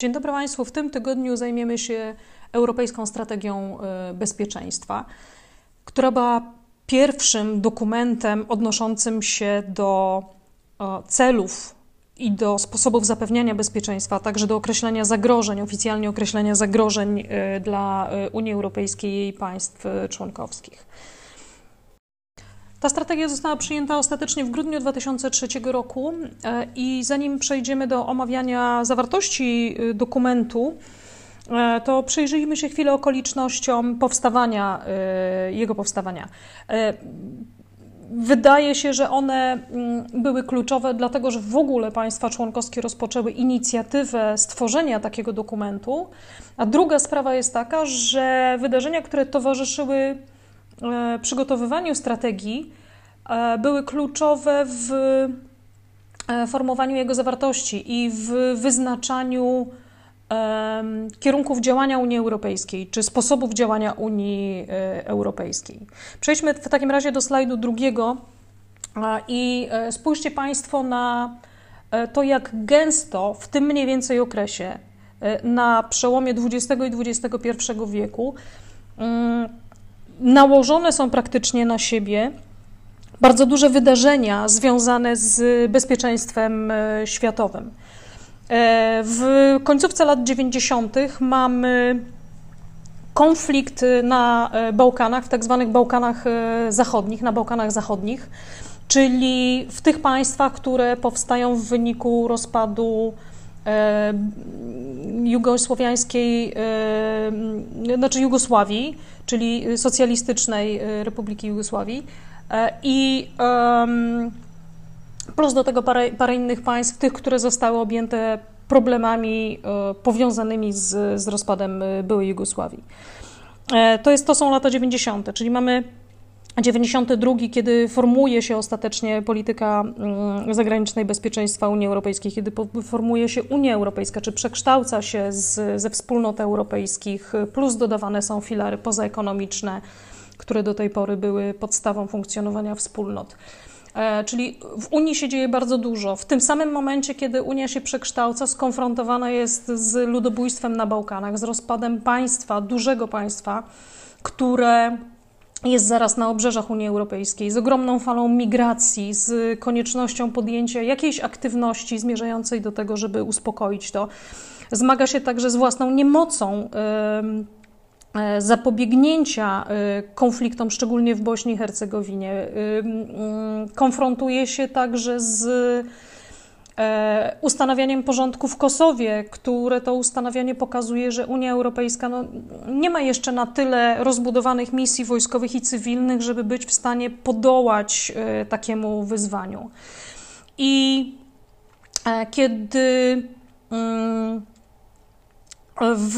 Dzień dobry Państwu. W tym tygodniu zajmiemy się Europejską Strategią e, Bezpieczeństwa, która była pierwszym dokumentem odnoszącym się do e, celów i do sposobów zapewniania bezpieczeństwa, a także do określenia zagrożeń, oficjalnie określenia zagrożeń e, dla Unii Europejskiej i jej państw członkowskich. Ta strategia została przyjęta ostatecznie w grudniu 2003 roku e, i zanim przejdziemy do omawiania zawartości e, dokumentu, e, to przyjrzyjmy się chwilę okolicznościom powstawania, jego powstawania. Wydaje się, że one mm, były kluczowe, dlatego że w ogóle państwa członkowskie rozpoczęły inicjatywę stworzenia takiego dokumentu. A druga sprawa jest taka, że wydarzenia, które towarzyszyły przygotowywaniu strategii e, były kluczowe w e, formowaniu jego zawartości i w wyznaczaniu kierunków działania Unii Europejskiej, czy sposobów działania Unii Europejskiej. Przejdźmy w takim razie do slajdu drugiego i spójrzcie Państwo na to, jak gęsto w tym mniej więcej okresie, na przełomie XX i XXI wieku, mm, nałożone są praktycznie na siebie bardzo duże wydarzenia związane z bezpieczeństwem e, światowym. E, w końcówce lat 90. mamy konflikt na e, Bałkanach, w tak zwanych Bałkanach Zachodnich, na Bałkanach Zachodnich, czyli w tych państwach, które powstają w wyniku rozpadu jugosłowiańskiej, znaczy Jugosławii, czyli socjalistycznej y, Republiki Jugosławii. E, I plus do tego parę, parę innych państw, tych, które zostały objęte problemami e, powiązanymi z, z rozpadem byłej Jugosławii. E, to, jest, to są lata 90., czyli mamy 92, kiedy formuje się ostatecznie polityka mm, zagranicznej bezpieczeństwa Unii Europejskiej, kiedy formuje się Unia Europejska, czy przekształca się z, ze wspólnot europejskich, plus dodawane są filary pozaekonomiczne, które do tej pory były podstawą funkcjonowania wspólnot. E, czyli w Unii się dzieje bardzo dużo. W tym samym momencie, kiedy Unia się przekształca, skonfrontowana jest z ludobójstwem na Bałkanach, z rozpadem państwa, dużego państwa, które jest zaraz na obrzeżach Unii Europejskiej, z ogromną falą migracji, z koniecznością podjęcia jakiejś aktywności zmierzającej do tego, żeby uspokoić to. Zmaga się także z własną niemocą e, zapobiegnięcia e, konfliktom, szczególnie w Bośni i Hercegowinie. Konfrontuje się także z ustanawianiem porządku w Kosowie, które to ustanawianie pokazuje, że Unia Europejska no, nie ma jeszcze na tyle rozbudowanych misji wojskowych i cywilnych, żeby być w stanie podołać e, takiemu wyzwaniu. I e, kiedy mm, w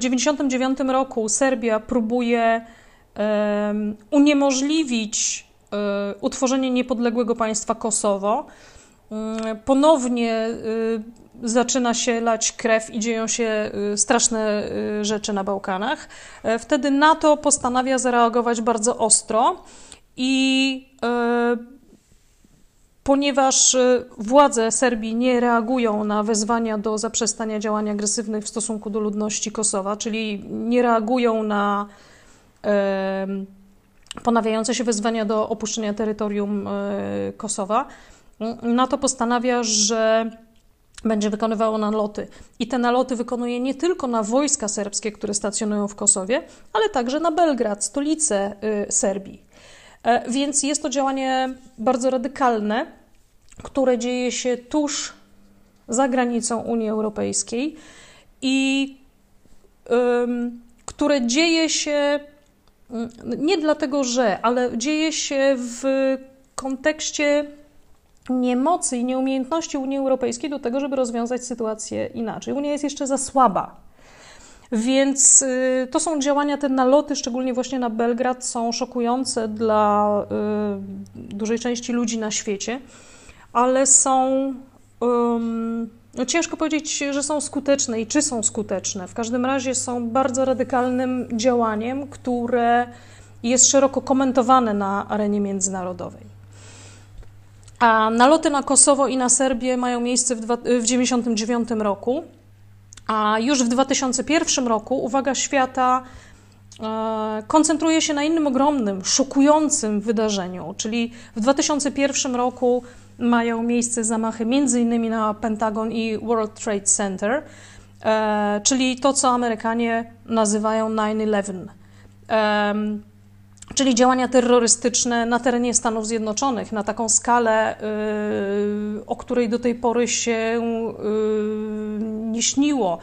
1999 roku Serbia próbuje uniemożliwić utworzenie niepodległego państwa Kosowo, ponownie y, zaczyna się lać krew i dzieją się y, straszne y, rzeczy na Bałkanach. E, wtedy NATO postanawia zareagować bardzo ostro i ponieważ władze Serbii nie reagują na wezwania do zaprzestania działań agresywnych w stosunku do ludności Kosowa, czyli nie reagują na ponawiające się wezwania do opuszczenia terytorium Kosowa, NATO postanawia, że będzie wykonywało naloty. I te naloty wykonuje nie tylko na wojska serbskie, które stacjonują w Kosowie, ale także na Belgrad, stolicę y, Serbii. E, więc jest to działanie bardzo radykalne, które dzieje się tuż za granicą Unii Europejskiej i które dzieje się mm, nie dlatego, że, ale dzieje się w kontekście niemocy i nieumiejętności Unii Europejskiej do tego, żeby rozwiązać sytuację inaczej. Unia jest jeszcze za słaba. Więc y, to są działania, te naloty, szczególnie właśnie na Belgrad, są szokujące dla y, dużej części ludzi na świecie, ale są. no ciężko powiedzieć, że są skuteczne i czy są skuteczne. W każdym razie są bardzo radykalnym działaniem, które jest szeroko komentowane na arenie międzynarodowej. A naloty na Kosowo i na Serbię mają miejsce w 1999 roku. A już w 2001 roku uwaga świata e, koncentruje się na innym ogromnym, szokującym wydarzeniu, czyli w 2001 roku mają miejsce zamachy m.in. na Pentagon i World Trade Center, e, czyli to, co Amerykanie nazywają 9-11 czyli działania terrorystyczne na terenie Stanów Zjednoczonych, na taką skalę, yy, o której do tej pory się yy, nie śniło.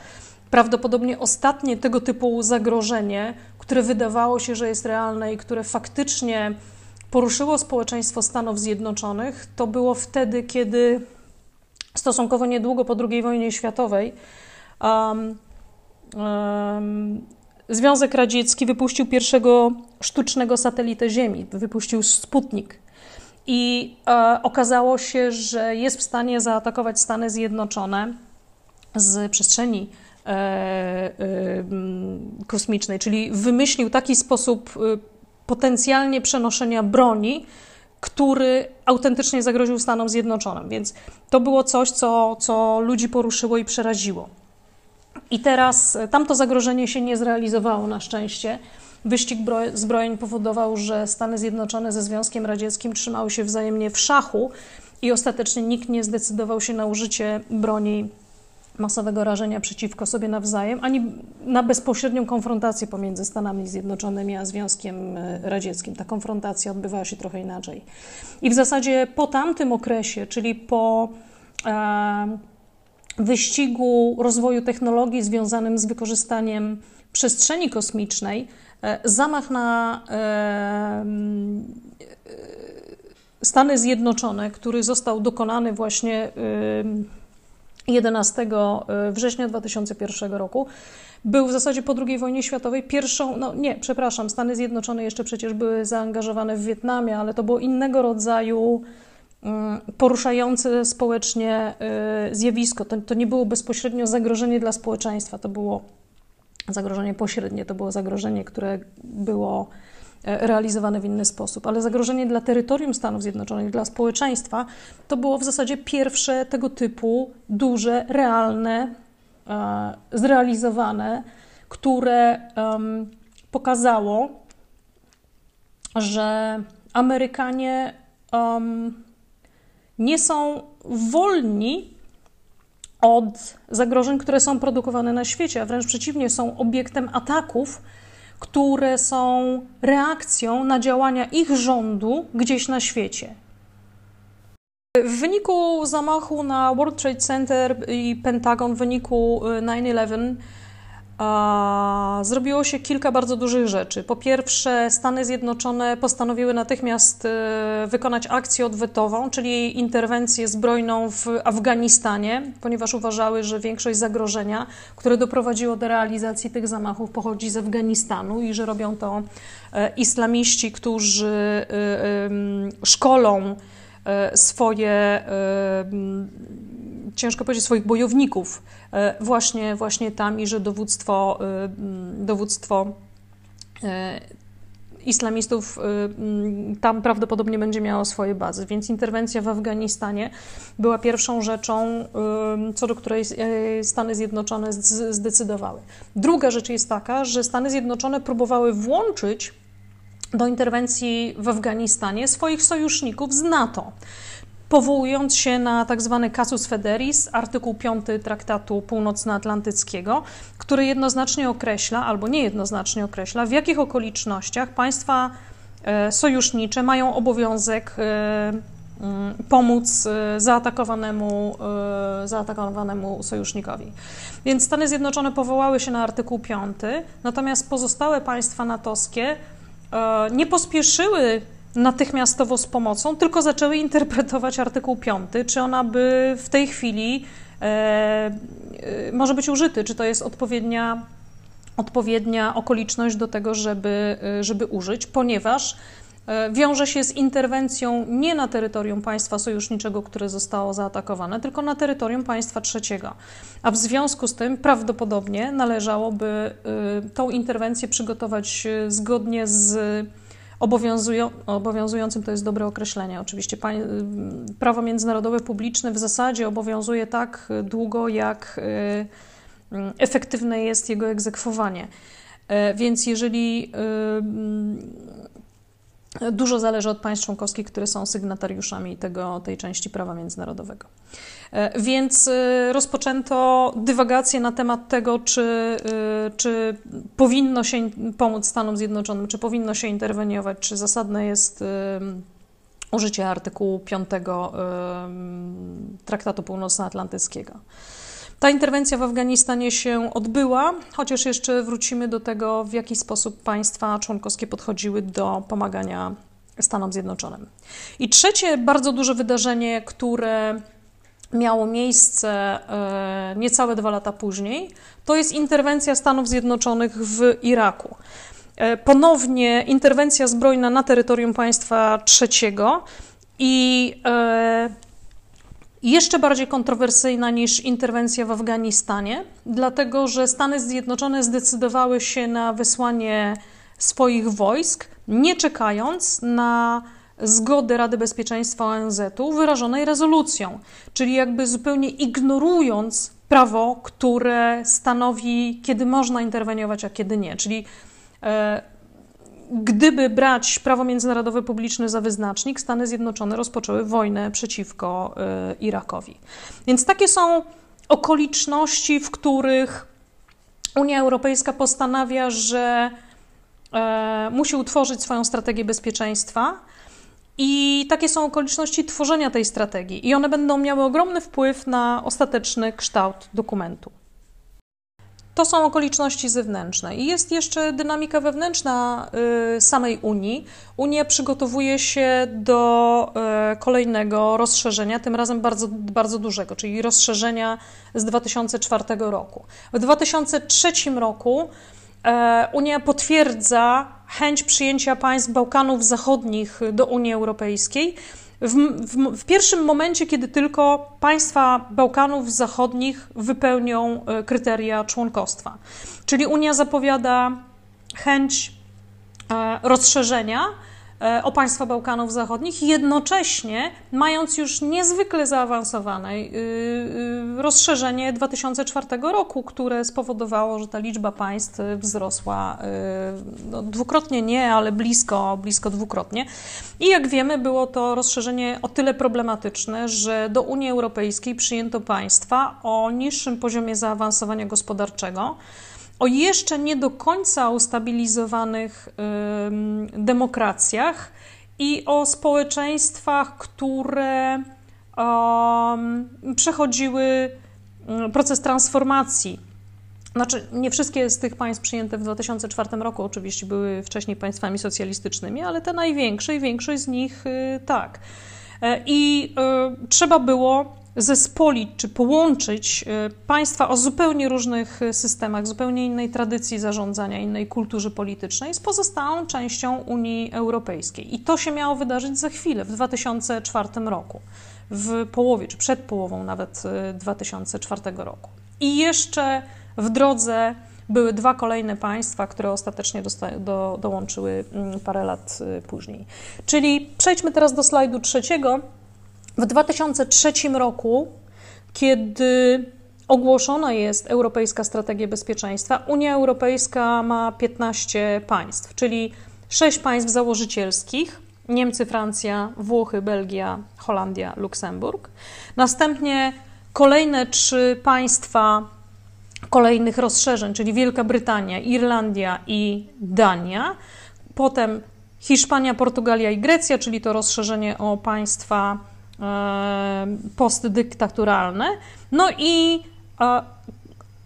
Prawdopodobnie ostatnie tego typu zagrożenie, które wydawało się, że jest realne i które faktycznie poruszyło społeczeństwo Stanów Zjednoczonych, to było wtedy, kiedy stosunkowo niedługo po II wojnie światowej um, um, Związek Radziecki wypuścił pierwszego sztucznego satelitę Ziemi, wypuścił Sputnik. I e, okazało się, że jest w stanie zaatakować Stany Zjednoczone z przestrzeni e, e, kosmicznej, czyli wymyślił taki sposób e, potencjalnie przenoszenia broni, który autentycznie zagroził Stanom Zjednoczonym. Więc to było coś, co, co ludzi poruszyło i przeraziło. I teraz e, tamto zagrożenie się nie zrealizowało na szczęście. Wyścig zbrojeń powodował, że Stany Zjednoczone ze Związkiem Radzieckim trzymały się wzajemnie w szachu i ostatecznie nikt nie zdecydował się na użycie broni masowego rażenia przeciwko sobie nawzajem, ani na bezpośrednią konfrontację pomiędzy Stanami Zjednoczonymi a Związkiem e, Radzieckim. Ta konfrontacja odbywała się trochę inaczej. I w zasadzie po tamtym okresie, czyli po e, wyścigu rozwoju technologii związanym z wykorzystaniem przestrzeni kosmicznej, zamach na e, Stany Zjednoczone, który został dokonany właśnie 11 e, września 2001 roku, był w zasadzie po II wojnie światowej pierwszą, no nie, przepraszam, Stany Zjednoczone jeszcze przecież były zaangażowane w Wietnamie, ale to było innego rodzaju Mm, poruszające społecznie zjawisko. To, to nie było bezpośrednio zagrożenie dla społeczeństwa, to było zagrożenie pośrednie, to było zagrożenie, które było e, realizowane w inny sposób, ale zagrożenie dla terytorium Stanów Zjednoczonych, dla społeczeństwa, to było w zasadzie pierwsze tego typu duże, realne, e, zrealizowane, które pokazało, że Amerykanie nie są wolni od zagrożeń, które są produkowane na świecie, a wręcz przeciwnie, są obiektem ataków, które są reakcją na działania ich rządu gdzieś na świecie. W wyniku zamachu na World Trade Center i Pentagon, w wyniku 9-11, zrobiło się kilka bardzo dużych rzeczy. Po pierwsze, Stany Zjednoczone postanowiły natychmiast e, wykonać akcję odwetową, czyli interwencję zbrojną w Afganistanie, ponieważ uważały, że większość zagrożenia, które doprowadziło do realizacji tych zamachów, pochodzi z Afganistanu i że robią to e, islamiści, którzy e, szkolą swoje ciężko powiedzieć, swoich bojowników e, właśnie, właśnie tam i że dowództwo, e, dowództwo e, islamistów tam prawdopodobnie będzie miało swoje bazy. Więc interwencja w Afganistanie była pierwszą rzeczą, co do której Stany Zjednoczone zdecydowały. Druga rzecz jest taka, że Stany Zjednoczone próbowały włączyć do interwencji w Afganistanie swoich sojuszników z NATO powołując się na tzw. Tak casus federis, artykuł 5 Traktatu Północnoatlantyckiego, który jednoznacznie określa, albo niejednoznacznie określa, w jakich okolicznościach państwa e, sojusznicze mają obowiązek e, mm, pomóc e, zaatakowanemu, zaatakowanemu sojusznikowi. Więc Stany Zjednoczone powołały się na artykuł 5, natomiast pozostałe państwa natowskie nie pospieszyły natychmiastowo z pomocą, tylko zaczęły interpretować artykuł 5, czy ona by w tej chwili e, e, może być użyty, czy to jest odpowiednia, odpowiednia okoliczność do tego, żeby, e, żeby użyć, ponieważ e, wiąże się z interwencją nie na terytorium państwa sojuszniczego, które zostało zaatakowane, tylko na terytorium państwa trzeciego. A w związku z tym prawdopodobnie należałoby e, tą interwencję przygotować zgodnie z Obowiązują, obowiązującym to jest dobre określenie. Oczywiście prawo międzynarodowe publiczne w zasadzie obowiązuje tak długo, jak mm, efektywne jest jego egzekwowanie. Więc jeżeli Dużo zależy od państw członkowskich, które są sygnatariuszami tego, tej części prawa międzynarodowego. E, więc e, rozpoczęto dywagację na temat tego, czy, e, czy powinno się pomóc Stanom Zjednoczonym, czy powinno się interweniować, czy zasadne jest użycie artykułu 5 Traktatu Północnoatlantyckiego. Ta interwencja w Afganistanie się odbyła, chociaż jeszcze wrócimy do tego, w jaki sposób państwa członkowskie podchodziły do pomagania Stanom Zjednoczonym. I trzecie bardzo duże wydarzenie, które miało miejsce e, niecałe dwa lata później, to jest interwencja Stanów Zjednoczonych w Iraku. E, ponownie interwencja zbrojna na terytorium państwa trzeciego i e, jeszcze bardziej kontrowersyjna niż interwencja w Afganistanie, dlatego że Stany Zjednoczone zdecydowały się na wysłanie swoich wojsk, nie czekając na zgody Rady Bezpieczeństwa ONZ-u wyrażonej rezolucją, czyli jakby zupełnie ignorując prawo, które stanowi, kiedy można interweniować, a kiedy nie. Czyli e, gdyby brać prawo międzynarodowe publiczne za wyznacznik, Stany Zjednoczone rozpoczęły wojnę przeciwko y, Irakowi. Więc takie są okoliczności, w których Unia Europejska postanawia, że e, musi utworzyć swoją strategię bezpieczeństwa. I takie są okoliczności tworzenia tej strategii, i one będą miały ogromny wpływ na ostateczny kształt dokumentu. To są okoliczności zewnętrzne. I jest jeszcze dynamika wewnętrzna y, samej Unii. Unia przygotowuje się do y, kolejnego rozszerzenia, tym razem bardzo, bardzo dużego, czyli rozszerzenia z 2004 roku. W 2003 roku e, Unia potwierdza chęć przyjęcia państw Bałkanów Zachodnich do Unii Europejskiej w, w, w, pierwszym momencie, kiedy tylko państwa Bałkanów Zachodnich wypełnią e, kryteria członkostwa. Czyli Unia zapowiada chęć e, rozszerzenia o państwa Bałkanów Zachodnich, jednocześnie mając już niezwykle zaawansowane y, y, rozszerzenie 2004 roku, które spowodowało, że ta liczba państw wzrosła y, no, dwukrotnie nie, ale blisko, blisko dwukrotnie. I jak wiemy, było to rozszerzenie o tyle problematyczne, że do Unii Europejskiej przyjęto państwa o niższym poziomie zaawansowania gospodarczego o jeszcze nie do końca ustabilizowanych demokracjach i o społeczeństwach, które przechodziły proces transformacji. Znaczy, nie wszystkie z tych państw przyjęte w 2004 roku oczywiście były wcześniej państwami socjalistycznymi, ale te największe i większość z nich y, tak. E, I y, trzeba było zespolić czy połączyć e, państwa o zupełnie różnych systemach, zupełnie innej tradycji zarządzania, innej kulturze politycznej z pozostałą częścią Unii Europejskiej. I to się miało wydarzyć za chwilę, w 2004 roku, w połowie czy przed połową nawet 2004 e, roku. I jeszcze w drodze były dwa kolejne państwa, które ostatecznie do, dołączyły mm, parę lat później. Czyli przejdźmy teraz do slajdu trzeciego w 2003 roku, kiedy ogłoszona jest Europejska Strategia Bezpieczeństwa, Unia Europejska ma 15 państw, czyli 6 państw założycielskich. Niemcy, Francja, Włochy, Belgia, Holandia, Luksemburg. Następnie kolejne trzy państwa kolejnych rozszerzeń, czyli Wielka Brytania, Irlandia i Dania. Potem Hiszpania, Portugalia i Grecja, czyli to rozszerzenie o państwa postdyktaturalne. No i e,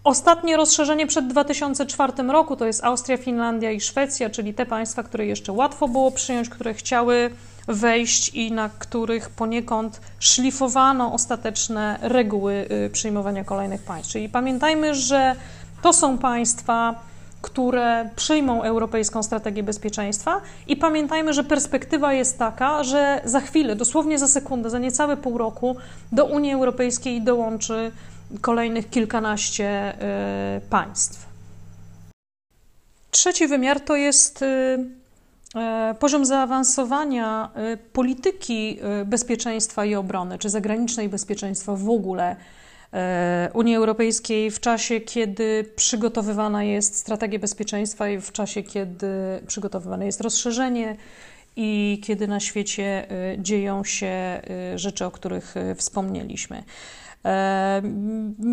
ostatnie rozszerzenie przed 2004 roku to jest Austria, Finlandia i Szwecja, czyli te państwa, które jeszcze łatwo było przyjąć, które chciały wejść i na których poniekąd szlifowano ostateczne reguły y, przyjmowania kolejnych państw. Czyli pamiętajmy, że to są państwa, które przyjmą europejską strategię bezpieczeństwa. I pamiętajmy, że perspektywa jest taka, że za chwilę, dosłownie za sekundę, za niecałe pół roku do Unii Europejskiej dołączy kolejnych kilkanaście y, państw. Trzeci wymiar to jest y, y, poziom zaawansowania polityki bezpieczeństwa i obrony, czy zagranicznej bezpieczeństwa w ogóle Unii Europejskiej w czasie, kiedy przygotowywana jest strategia bezpieczeństwa i w czasie, kiedy przygotowywane jest rozszerzenie i kiedy na świecie dzieją się rzeczy, o których wspomnieliśmy.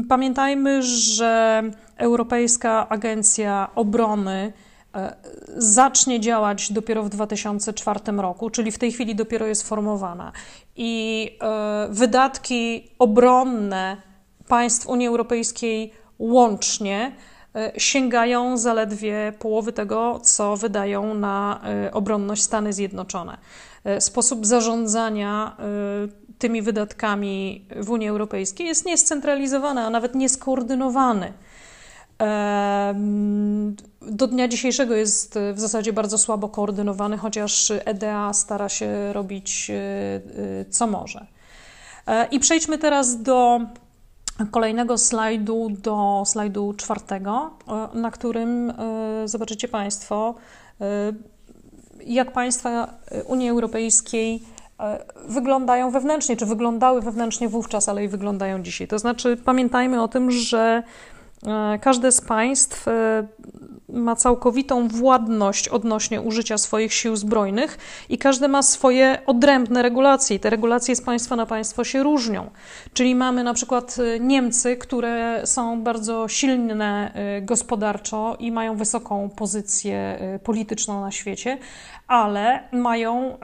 Pamiętajmy, że Europejska Agencja Obrony e, zacznie działać dopiero w 2004 roku, czyli w tej chwili dopiero jest formowana. I e, wydatki obronne państw Unii Europejskiej łącznie e, sięgają zaledwie połowy tego, co wydają na obronność Stany Zjednoczone. Sposób zarządzania tymi wydatkami w Unii Europejskiej jest niescentralizowany, a nawet nieskoordynowany. Do dnia dzisiejszego jest w zasadzie bardzo słabo koordynowany, chociaż EDA stara się robić e, e, co może. E, I przejdźmy teraz do kolejnego slajdu, do slajdu czwartego, na którym zobaczycie Państwo, jak państwa Unii Europejskiej E, wyglądają wewnętrznie, czy wyglądały wewnętrznie wówczas, ale i wyglądają dzisiaj. To znaczy, pamiętajmy o tym, że e, każde z państw e, ma całkowitą władność odnośnie użycia swoich sił zbrojnych i każde ma swoje odrębne regulacje. Te regulacje z państwa na państwo się różnią. Czyli mamy na przykład Niemcy, które są bardzo silne gospodarczo i mają wysoką pozycję polityczną na świecie, ale mają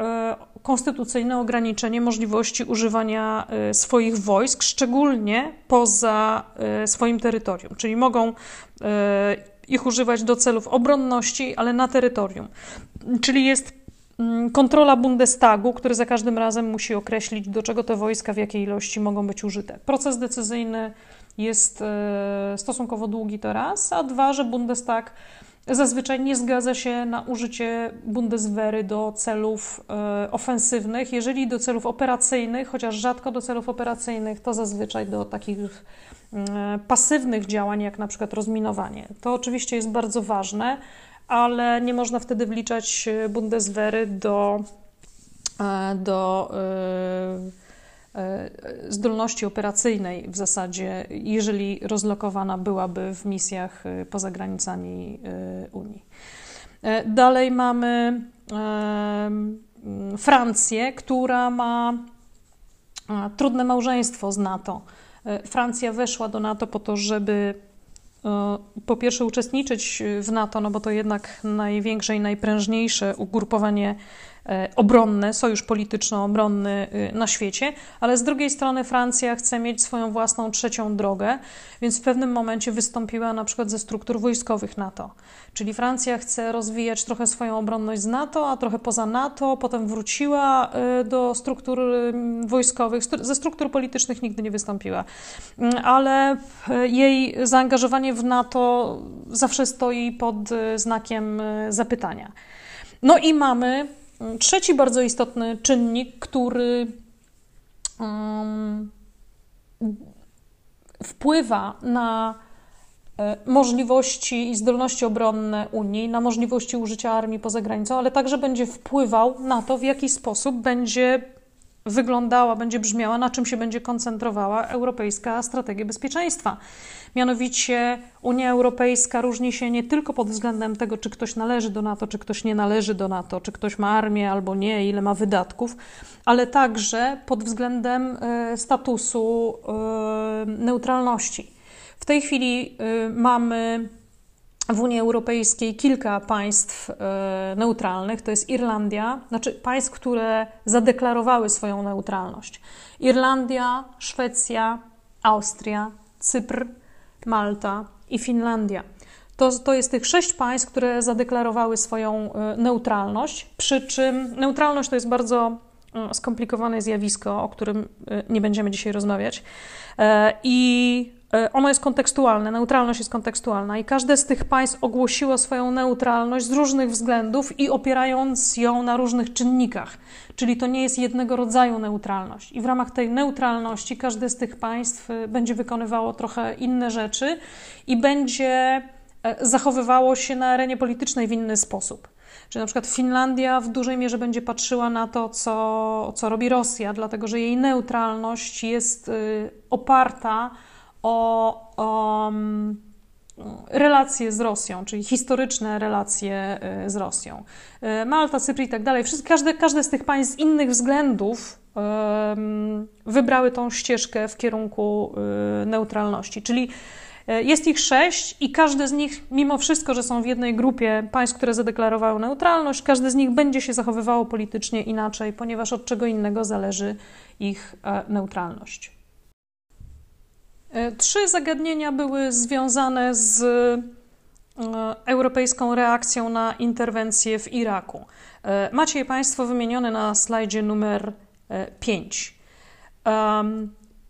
konstytucyjne ograniczenie możliwości używania y, swoich wojsk, szczególnie poza y, swoim terytorium, czyli mogą y, ich używać do celów obronności, ale na terytorium. Czyli jest mm, kontrola Bundestagu, który za każdym razem musi określić, do czego te wojska, w jakiej ilości mogą być użyte. Proces decyzyjny jest stosunkowo długi to raz, a dwa, że Bundestag zazwyczaj nie zgadza się na użycie Bundeswehry do celów e, ofensywnych. Jeżeli do celów operacyjnych, chociaż rzadko do celów operacyjnych, to zazwyczaj do takich e, pasywnych działań, jak na przykład rozminowanie. To oczywiście jest bardzo ważne, ale nie można wtedy wliczać Bundeswehry do, e, do E, zdolności operacyjnej w zasadzie, jeżeli rozlokowana byłaby w misjach e, poza granicami e, Unii. Dalej mamy Francję, która ma trudne małżeństwo z NATO. Francja weszła do NATO po to, żeby po pierwsze uczestniczyć w NATO, no bo to jednak największe i najprężniejsze ugrupowanie E, obronne, sojusz polityczno-obronny y, na świecie, ale z drugiej strony Francja chce mieć swoją własną trzecią drogę, więc w pewnym momencie wystąpiła na przykład ze struktur wojskowych NATO. Czyli Francja chce rozwijać trochę swoją obronność z NATO, a trochę poza NATO, potem wróciła y, do struktur y, wojskowych, ze struktur politycznych nigdy nie wystąpiła, mm, ale jej zaangażowanie w NATO zawsze stoi pod znakiem zapytania. No i mamy Trzeci bardzo istotny czynnik, który um, wpływa na e, możliwości i zdolności obronne Unii, na możliwości użycia armii poza granicą, ale także będzie wpływał na to, w jaki sposób będzie wyglądała, będzie brzmiała, na czym się będzie koncentrowała europejska strategia bezpieczeństwa. Mianowicie Unia Europejska różni się nie tylko pod względem tego, czy ktoś należy do NATO, czy ktoś nie należy do NATO, czy ktoś ma armię albo nie, ile ma wydatków, ale także pod względem e, statusu e, neutralności. W tej chwili e, mamy w Unii Europejskiej kilka państw neutralnych, to jest Irlandia, znaczy państw, które zadeklarowały swoją neutralność. Irlandia, Szwecja, Austria, Cypr, Malta i Finlandia. To, to jest tych sześć państw, które zadeklarowały swoją e, neutralność, przy czym neutralność to jest bardzo e, skomplikowane zjawisko, o którym e, nie będziemy dzisiaj rozmawiać. I E, ono jest kontekstualne, neutralność jest kontekstualna i każde z tych państw ogłosiło swoją neutralność z różnych względów i opierając ją na różnych czynnikach. Czyli to nie jest jednego rodzaju neutralność. I w ramach tej neutralności każde z tych państw e, będzie wykonywało trochę inne rzeczy i będzie e, zachowywało się na arenie politycznej w inny sposób. Czyli na przykład Finlandia w dużej mierze będzie patrzyła na to, co, co robi Rosja, dlatego że jej neutralność jest oparta o, o relacje z Rosją, czyli historyczne relacje z Rosją. Malta, Cypr i tak dalej. Każde, każde z tych państw z innych względów wybrały tą ścieżkę w kierunku neutralności. Czyli jest ich sześć i każdy z nich, mimo wszystko, że są w jednej grupie państw, które zadeklarowały neutralność, każdy z nich będzie się zachowywało politycznie inaczej, ponieważ od czego innego zależy ich e, neutralność. E, trzy zagadnienia były związane z europejską reakcją na interwencję w Iraku. Macie je Państwo wymienione na slajdzie numer 5.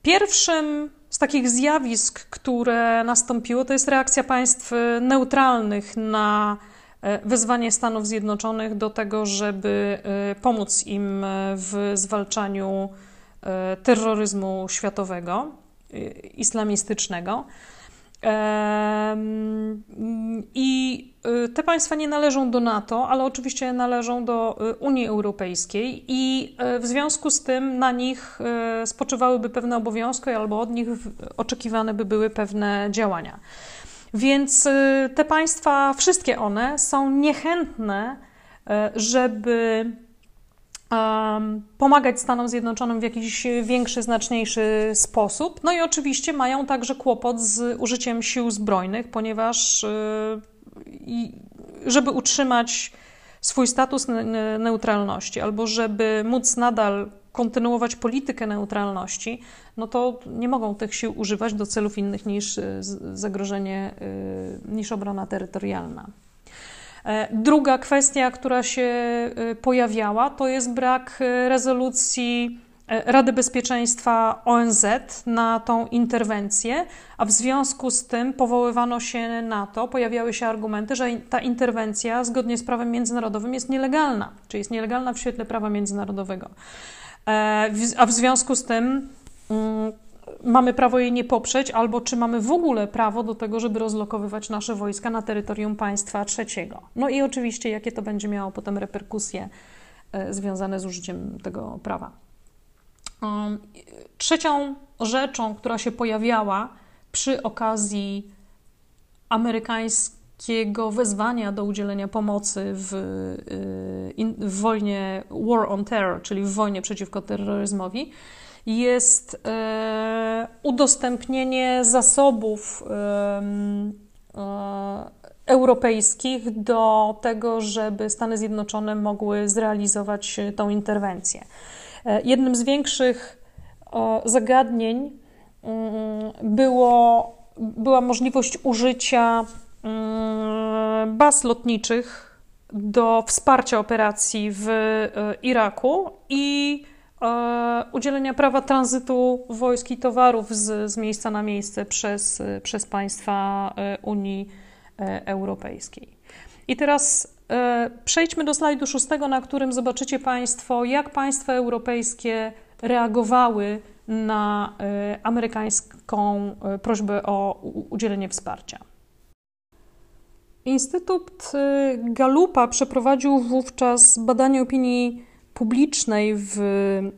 Pierwszym z takich zjawisk, które nastąpiło, to jest reakcja państw neutralnych na e, wezwanie Stanów Zjednoczonych do tego, żeby e, pomóc im w zwalczaniu e, terroryzmu światowego, islamistycznego. I y, te państwa nie należą do NATO, ale oczywiście należą do y, Unii Europejskiej, i y, w związku z tym na nich spoczywałyby pewne obowiązki, albo od nich oczekiwane by były pewne działania. Więc te państwa, wszystkie one są niechętne, żeby pomagać Stanom Zjednoczonym w jakiś większy, znaczniejszy sposób. No i oczywiście mają także kłopot z użyciem sił zbrojnych, ponieważ y, żeby utrzymać swój status neutralności albo żeby móc nadal kontynuować politykę neutralności, no to nie mogą tych sił używać do celów innych niż y, zagrożenie, y, niż obrona terytorialna. E, druga kwestia, która się e, pojawiała, to jest brak e, rezolucji Rady Bezpieczeństwa ONZ na tą interwencję, a w związku z tym powoływano się na to, pojawiały się argumenty, że ta interwencja zgodnie z prawem międzynarodowym jest nielegalna, czyli jest nielegalna w świetle prawa międzynarodowego. A w związku z tym mm, mamy prawo jej nie poprzeć, albo czy mamy w ogóle prawo do tego, żeby rozlokowywać nasze wojska na terytorium państwa trzeciego. No i oczywiście, jakie to będzie miało potem reperkusje e, związane z użyciem tego prawa. Um, trzecią rzeczą, która się pojawiała przy okazji amerykańskiego wezwania do udzielenia pomocy w, e, w wojnie War on Terror, czyli w wojnie przeciwko terroryzmowi, jest e, udostępnienie zasobów e, europejskich do tego, żeby Stany Zjednoczone mogły zrealizować tą interwencję. E, jednym z większych zagadnień mm, było, była możliwość użycia mm, baz lotniczych do wsparcia operacji w Iraku i E, udzielenia prawa tranzytu wojsk i towarów z, z miejsca na miejsce przez, przez państwa e, Unii e, Europejskiej. I teraz przejdźmy do slajdu szóstego, na którym zobaczycie Państwo, jak państwa europejskie reagowały na amerykańską prośbę o udzielenie wsparcia. Instytut Galupa przeprowadził wówczas badanie opinii publicznej w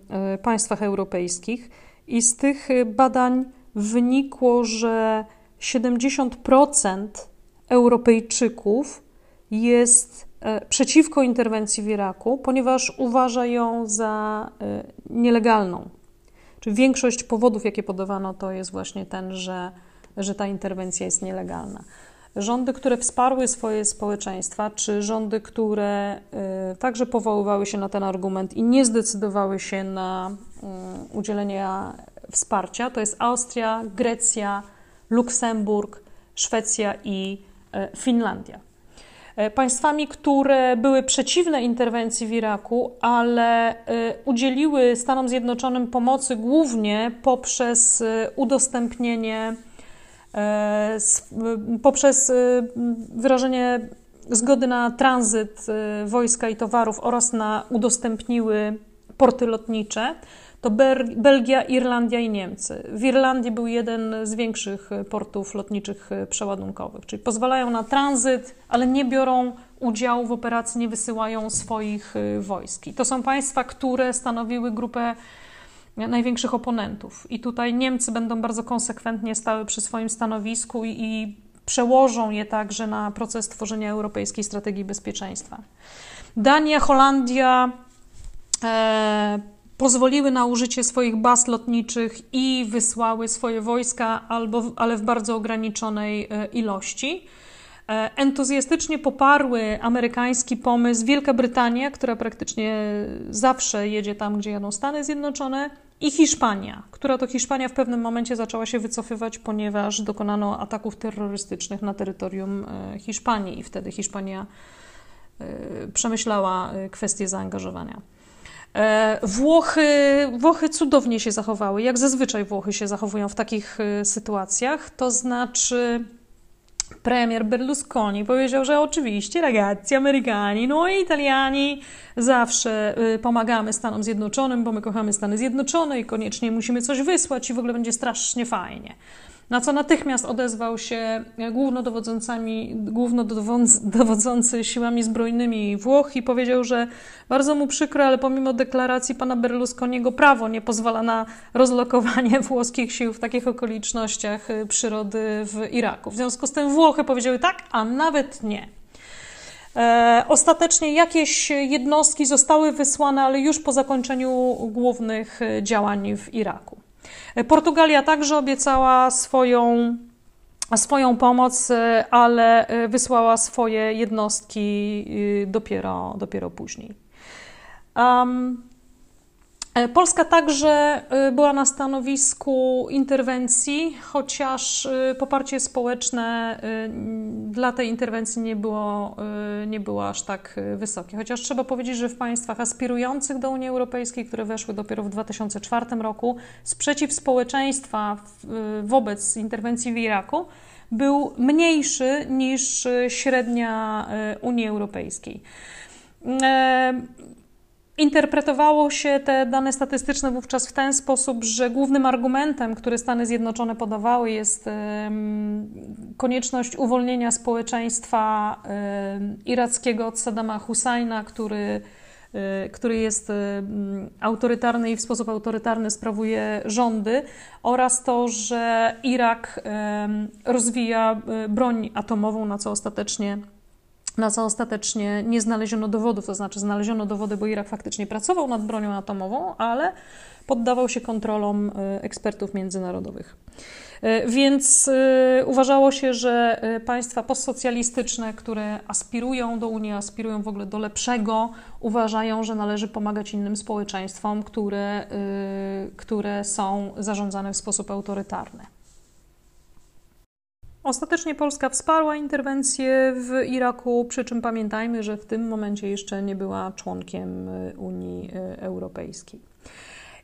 e, państwach europejskich i z tych badań wynikło, że 70% Europejczyków jest e, przeciwko interwencji w Iraku, ponieważ uważa ją za e, nielegalną. Czy większość powodów, jakie podawano, to jest właśnie ten, że, że ta interwencja jest nielegalna rządy, które wsparły swoje społeczeństwa, czy rządy, które y, także powoływały się na ten argument i nie zdecydowały się na y, udzielenie wsparcia, to jest Austria, Grecja, Luksemburg, Szwecja i y, Finlandia. Państwami, które były przeciwne interwencji w Iraku, ale udzieliły Stanom Zjednoczonym pomocy głównie poprzez udostępnienie poprzez e, wyrażenie zgody na tranzyt e, wojska i towarów oraz na udostępniły porty lotnicze, to Belgia, Irlandia i Niemcy. W Irlandii był jeden z większych portów lotniczych przeładunkowych, czyli pozwalają na tranzyt, ale nie biorą udziału w operacji, nie wysyłają swoich wojsk. I to są państwa, które stanowiły grupę największych oponentów. I tutaj Niemcy będą bardzo konsekwentnie stały przy swoim stanowisku i, i przełożą je także na proces tworzenia europejskiej strategii bezpieczeństwa. Dania, Holandia e, pozwoliły na użycie swoich baz lotniczych i wysłały swoje wojska, albo, ale w bardzo ograniczonej e, ilości. E, entuzjastycznie poparły amerykański pomysł Wielka Brytania, która praktycznie zawsze jedzie tam, gdzie jadą Stany Zjednoczone, i Hiszpania, która to Hiszpania w pewnym momencie zaczęła się wycofywać, ponieważ dokonano ataków terrorystycznych na terytorium e, Hiszpanii i wtedy Hiszpania przemyślała kwestię zaangażowania. E, Włochy, Włochy cudownie się zachowały, jak zazwyczaj Włochy się zachowują w takich e, sytuacjach. To znaczy, premier Berlusconi powiedział, że oczywiście ragazzi americani, no i Italiani zawsze e, pomagamy Stanom Zjednoczonym, bo my kochamy Stany Zjednoczone i koniecznie musimy coś wysłać i w ogóle będzie strasznie fajnie. Na co natychmiast odezwał się głównodowodzący siłami zbrojnymi Włoch i powiedział, że bardzo mu przykro, ale pomimo deklaracji pana Berlusconiego prawo nie pozwala na rozlokowanie włoskich sił w takich okolicznościach y, przyrody w Iraku. W związku z tym Włochy powiedziały tak, a nawet nie. E, ostatecznie jakieś jednostki zostały wysłane, ale już po zakończeniu głównych y, działań w Iraku. Portugalia także obiecała swoją, swoją pomoc, ale wysłała swoje jednostki y, dopiero, dopiero później. Um, Polska także e, była na stanowisku interwencji, chociaż e, poparcie społeczne dla tej interwencji nie było, nie było aż tak wysokie. Chociaż trzeba powiedzieć, że w państwach aspirujących do Unii Europejskiej, które weszły dopiero w 2004 roku, sprzeciw społeczeństwa wobec interwencji w Iraku był mniejszy niż średnia Unii Europejskiej. Interpretowało się te dane statystyczne wówczas w ten sposób, że głównym argumentem, który Stany Zjednoczone podawały, jest konieczność uwolnienia społeczeństwa irackiego od Saddama Husajna, który, e, który jest autorytarny i w sposób autorytarny sprawuje rządy, oraz to, że Irak rozwija e, broń atomową, na co ostatecznie na co ostatecznie nie znaleziono dowodów, to znaczy znaleziono dowody, bo Irak faktycznie pracował nad bronią atomową, ale poddawał się kontrolom e, ekspertów międzynarodowych. E, więc e, uważało się, że państwa postsocjalistyczne, które aspirują do Unii, aspirują w ogóle do lepszego, uważają, że należy pomagać innym społeczeństwom, które, które są zarządzane w sposób autorytarny. Ostatecznie Polska wsparła interwencję w Iraku, przy czym pamiętajmy, że w tym momencie jeszcze nie była członkiem y, Unii y, Europejskiej.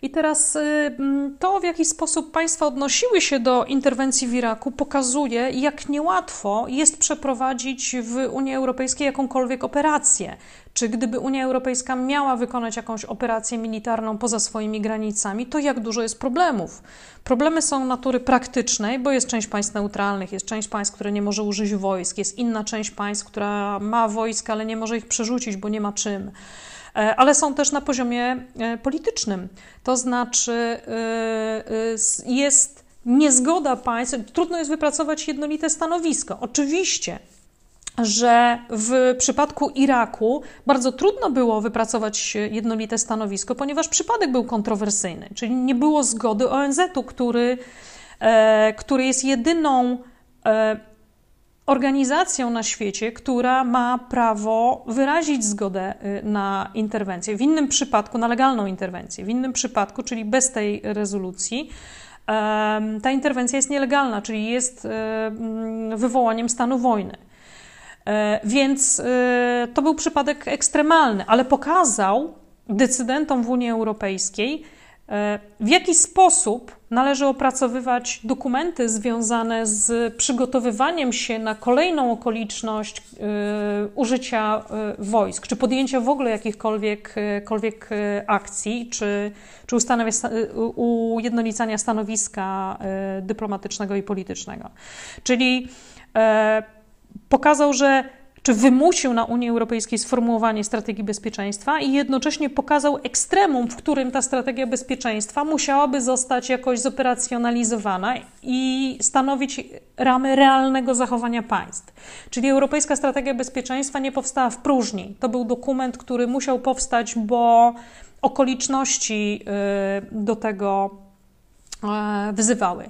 I teraz y, to, w jaki sposób państwa odnosiły się do interwencji w Iraku, pokazuje, jak niełatwo jest przeprowadzić w Unii Europejskiej jakąkolwiek operację. Czy gdyby Unia Europejska miała wykonać jakąś operację militarną poza swoimi granicami, to jak dużo jest problemów? Problemy są natury praktycznej, bo jest część państw neutralnych, jest część państw, które nie może użyć wojsk, jest inna część państw, która ma wojska, ale nie może ich przerzucić, bo nie ma czym. E, ale są też na poziomie e, politycznym. To znaczy, e, jest niezgoda państw, trudno jest wypracować jednolite stanowisko. Oczywiście że w przypadku Iraku bardzo trudno było wypracować jednolite stanowisko, ponieważ przypadek był kontrowersyjny, czyli nie było zgody ONZ-u, który, który jest jedyną organizacją na świecie, która ma prawo wyrazić zgodę y, na interwencję. W innym przypadku, na legalną interwencję, w innym przypadku, czyli bez tej rezolucji, ta interwencja jest nielegalna, czyli jest wywołaniem stanu wojny. E, więc y, to był przypadek ekstremalny, ale pokazał decydentom w Unii Europejskiej, E, w jaki sposób należy opracowywać dokumenty związane z przygotowywaniem się na kolejną okoliczniność e, użycia e, wojsk, czy podjęcia w ogóle jakichkolwiek akcji, czy, czy ujednolicania stanowiska dyplomatycznego i politycznego. Czyli pokazał, że czy wymusił na Unii Europejskiej sformułowanie strategii bezpieczeństwa i jednocześnie pokazał ekstremum, w którym ta strategia bezpieczeństwa musiałaby zostać jakoś zoperacjonalizowana i stanowić ramy realnego zachowania państw. Czyli Europejska Strategia Bezpieczeństwa nie powstała w próżni. To był dokument, który musiał powstać, bo okoliczności y, do tego e, wyzywały.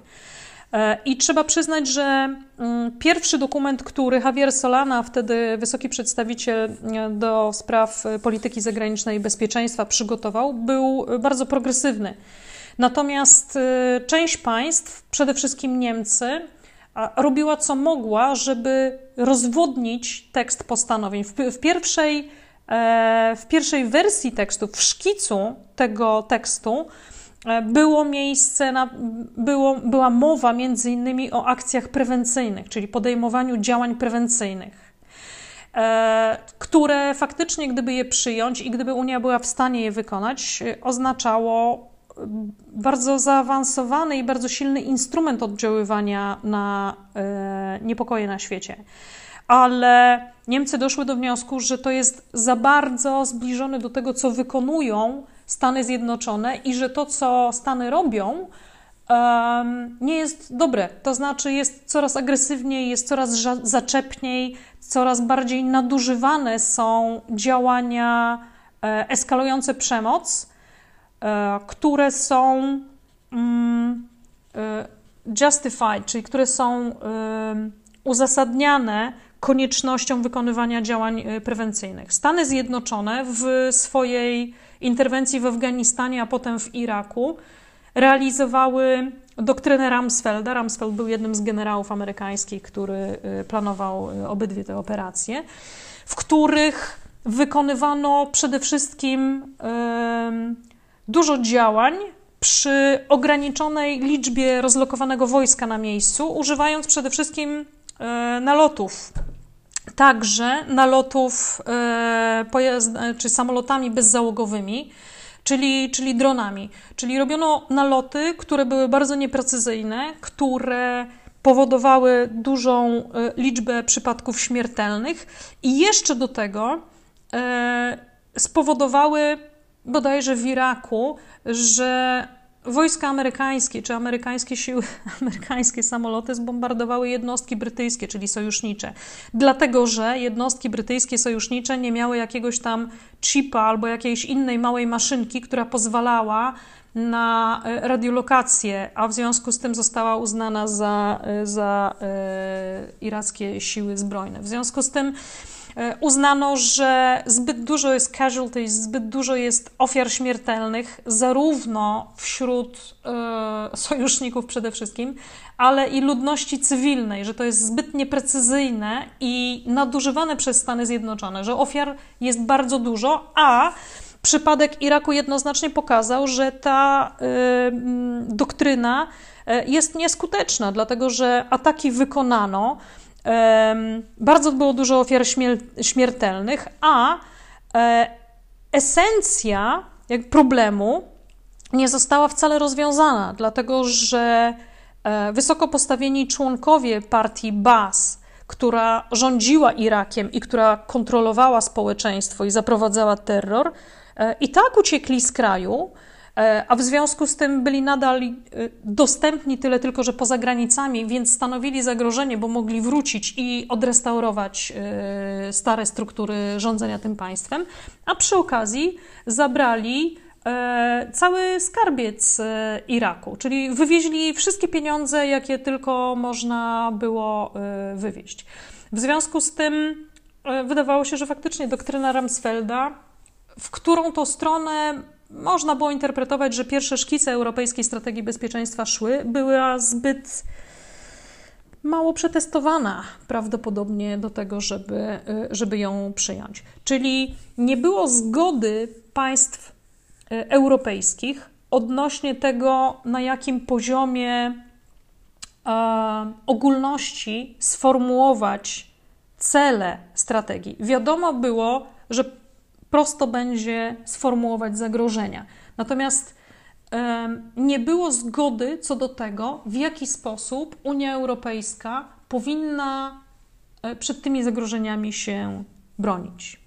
E, I trzeba przyznać, że mm, pierwszy dokument, który Javier Solana, wtedy wysoki przedstawiciel e, do spraw polityki zagranicznej i bezpieczeństwa, przygotował, był bardzo progresywny. Natomiast część państw, przede wszystkim Niemcy, robiła co mogła, żeby rozwodnić tekst postanowień. W, pierwszej E, w pierwszej wersji tekstu, w szkicu tego tekstu, e, było miejsce, na, było, była mowa między innymi o akcjach prewencyjnych, czyli podejmowaniu działań prewencyjnych, e, które faktycznie, gdyby je przyjąć i gdyby Unia była w stanie je wykonać, oznaczało bardzo zaawansowany i bardzo silny instrument oddziaływania na niepokoje na świecie. Ale Niemcy doszły do wniosku, że to jest za bardzo zbliżone do tego, co wykonują Stany Zjednoczone i że to, co Stany robią, nie jest dobre. To znaczy, jest coraz agresywniej, jest coraz zaczepniej, coraz bardziej nadużywane są działania e, eskalujące przemoc, e, które są mm, e, justified, czyli które są uzasadniane koniecznością wykonywania działań prewencyjnych. Stany Zjednoczone w swojej interwencji w Afganistanie, a potem w Iraku realizowały doktrynę Rumsfelda. Rumsfeld był jednym z generałów amerykańskich, który e, planował e, obydwie te operacje, w których wykonywano przede wszystkim dużo działań przy ograniczonej liczbie rozlokowanego wojska na miejscu, używając przede wszystkim nalotów także nalotów e, e, czy samolotami bezzałogowymi, czyli, czyli dronami. Czyli robiono naloty, które były bardzo nieprecyzyjne, które powodowały dużą e, liczbę przypadków śmiertelnych i jeszcze do tego spowodowały bodajże w Iraku, że wojska amerykańskie czy amerykańskie siły, amerykańskie samoloty zbombardowały jednostki brytyjskie, czyli sojusznicze. Dlatego, że jednostki brytyjskie sojusznicze nie miały jakiegoś tam chipa albo jakiejś innej małej maszynki, która pozwalała na e, radiolokację, a w związku z tym została uznana za, e, za e, irackie siły zbrojne. W związku z tym uznano, że zbyt dużo jest casualties, zbyt dużo jest ofiar śmiertelnych, zarówno wśród e, sojuszników przede wszystkim, ale i ludności cywilnej, że to jest zbyt nieprecyzyjne i nadużywane przez Stany Zjednoczone, że ofiar jest bardzo dużo, a przypadek Iraku jednoznacznie pokazał, że ta y, doktryna jest nieskuteczna, dlatego że ataki wykonano bardzo było dużo ofiar śmiertelnych, a e, esencja problemu nie została wcale rozwiązana, dlatego że e, wysoko postawieni członkowie partii Bas, która rządziła Irakiem i która kontrolowała społeczeństwo i zaprowadzała terror, e, i tak uciekli z kraju, a w związku z tym byli nadal e, dostępni tyle tylko, że poza granicami, więc stanowili zagrożenie, bo mogli wrócić i odrestaurować e, stare struktury rządzenia tym państwem, a przy okazji zabrali cały skarbiec Iraku, czyli wywieźli wszystkie pieniądze, jakie tylko można było wywieźć. W związku z tym wydawało się, że faktycznie doktryna Rumsfelda, w którą to stronę można było interpretować, że pierwsze szkice europejskiej strategii bezpieczeństwa szły, była zbyt mało przetestowana prawdopodobnie do tego, żeby, żeby ją przyjąć. Czyli nie było zgody państw e, europejskich odnośnie tego, na jakim poziomie ogólności sformułować cele strategii. Wiadomo było, że prosto będzie sformułować zagrożenia. Natomiast nie było zgody co do tego, w jaki sposób Unia Europejska powinna przed tymi zagrożeniami się bronić.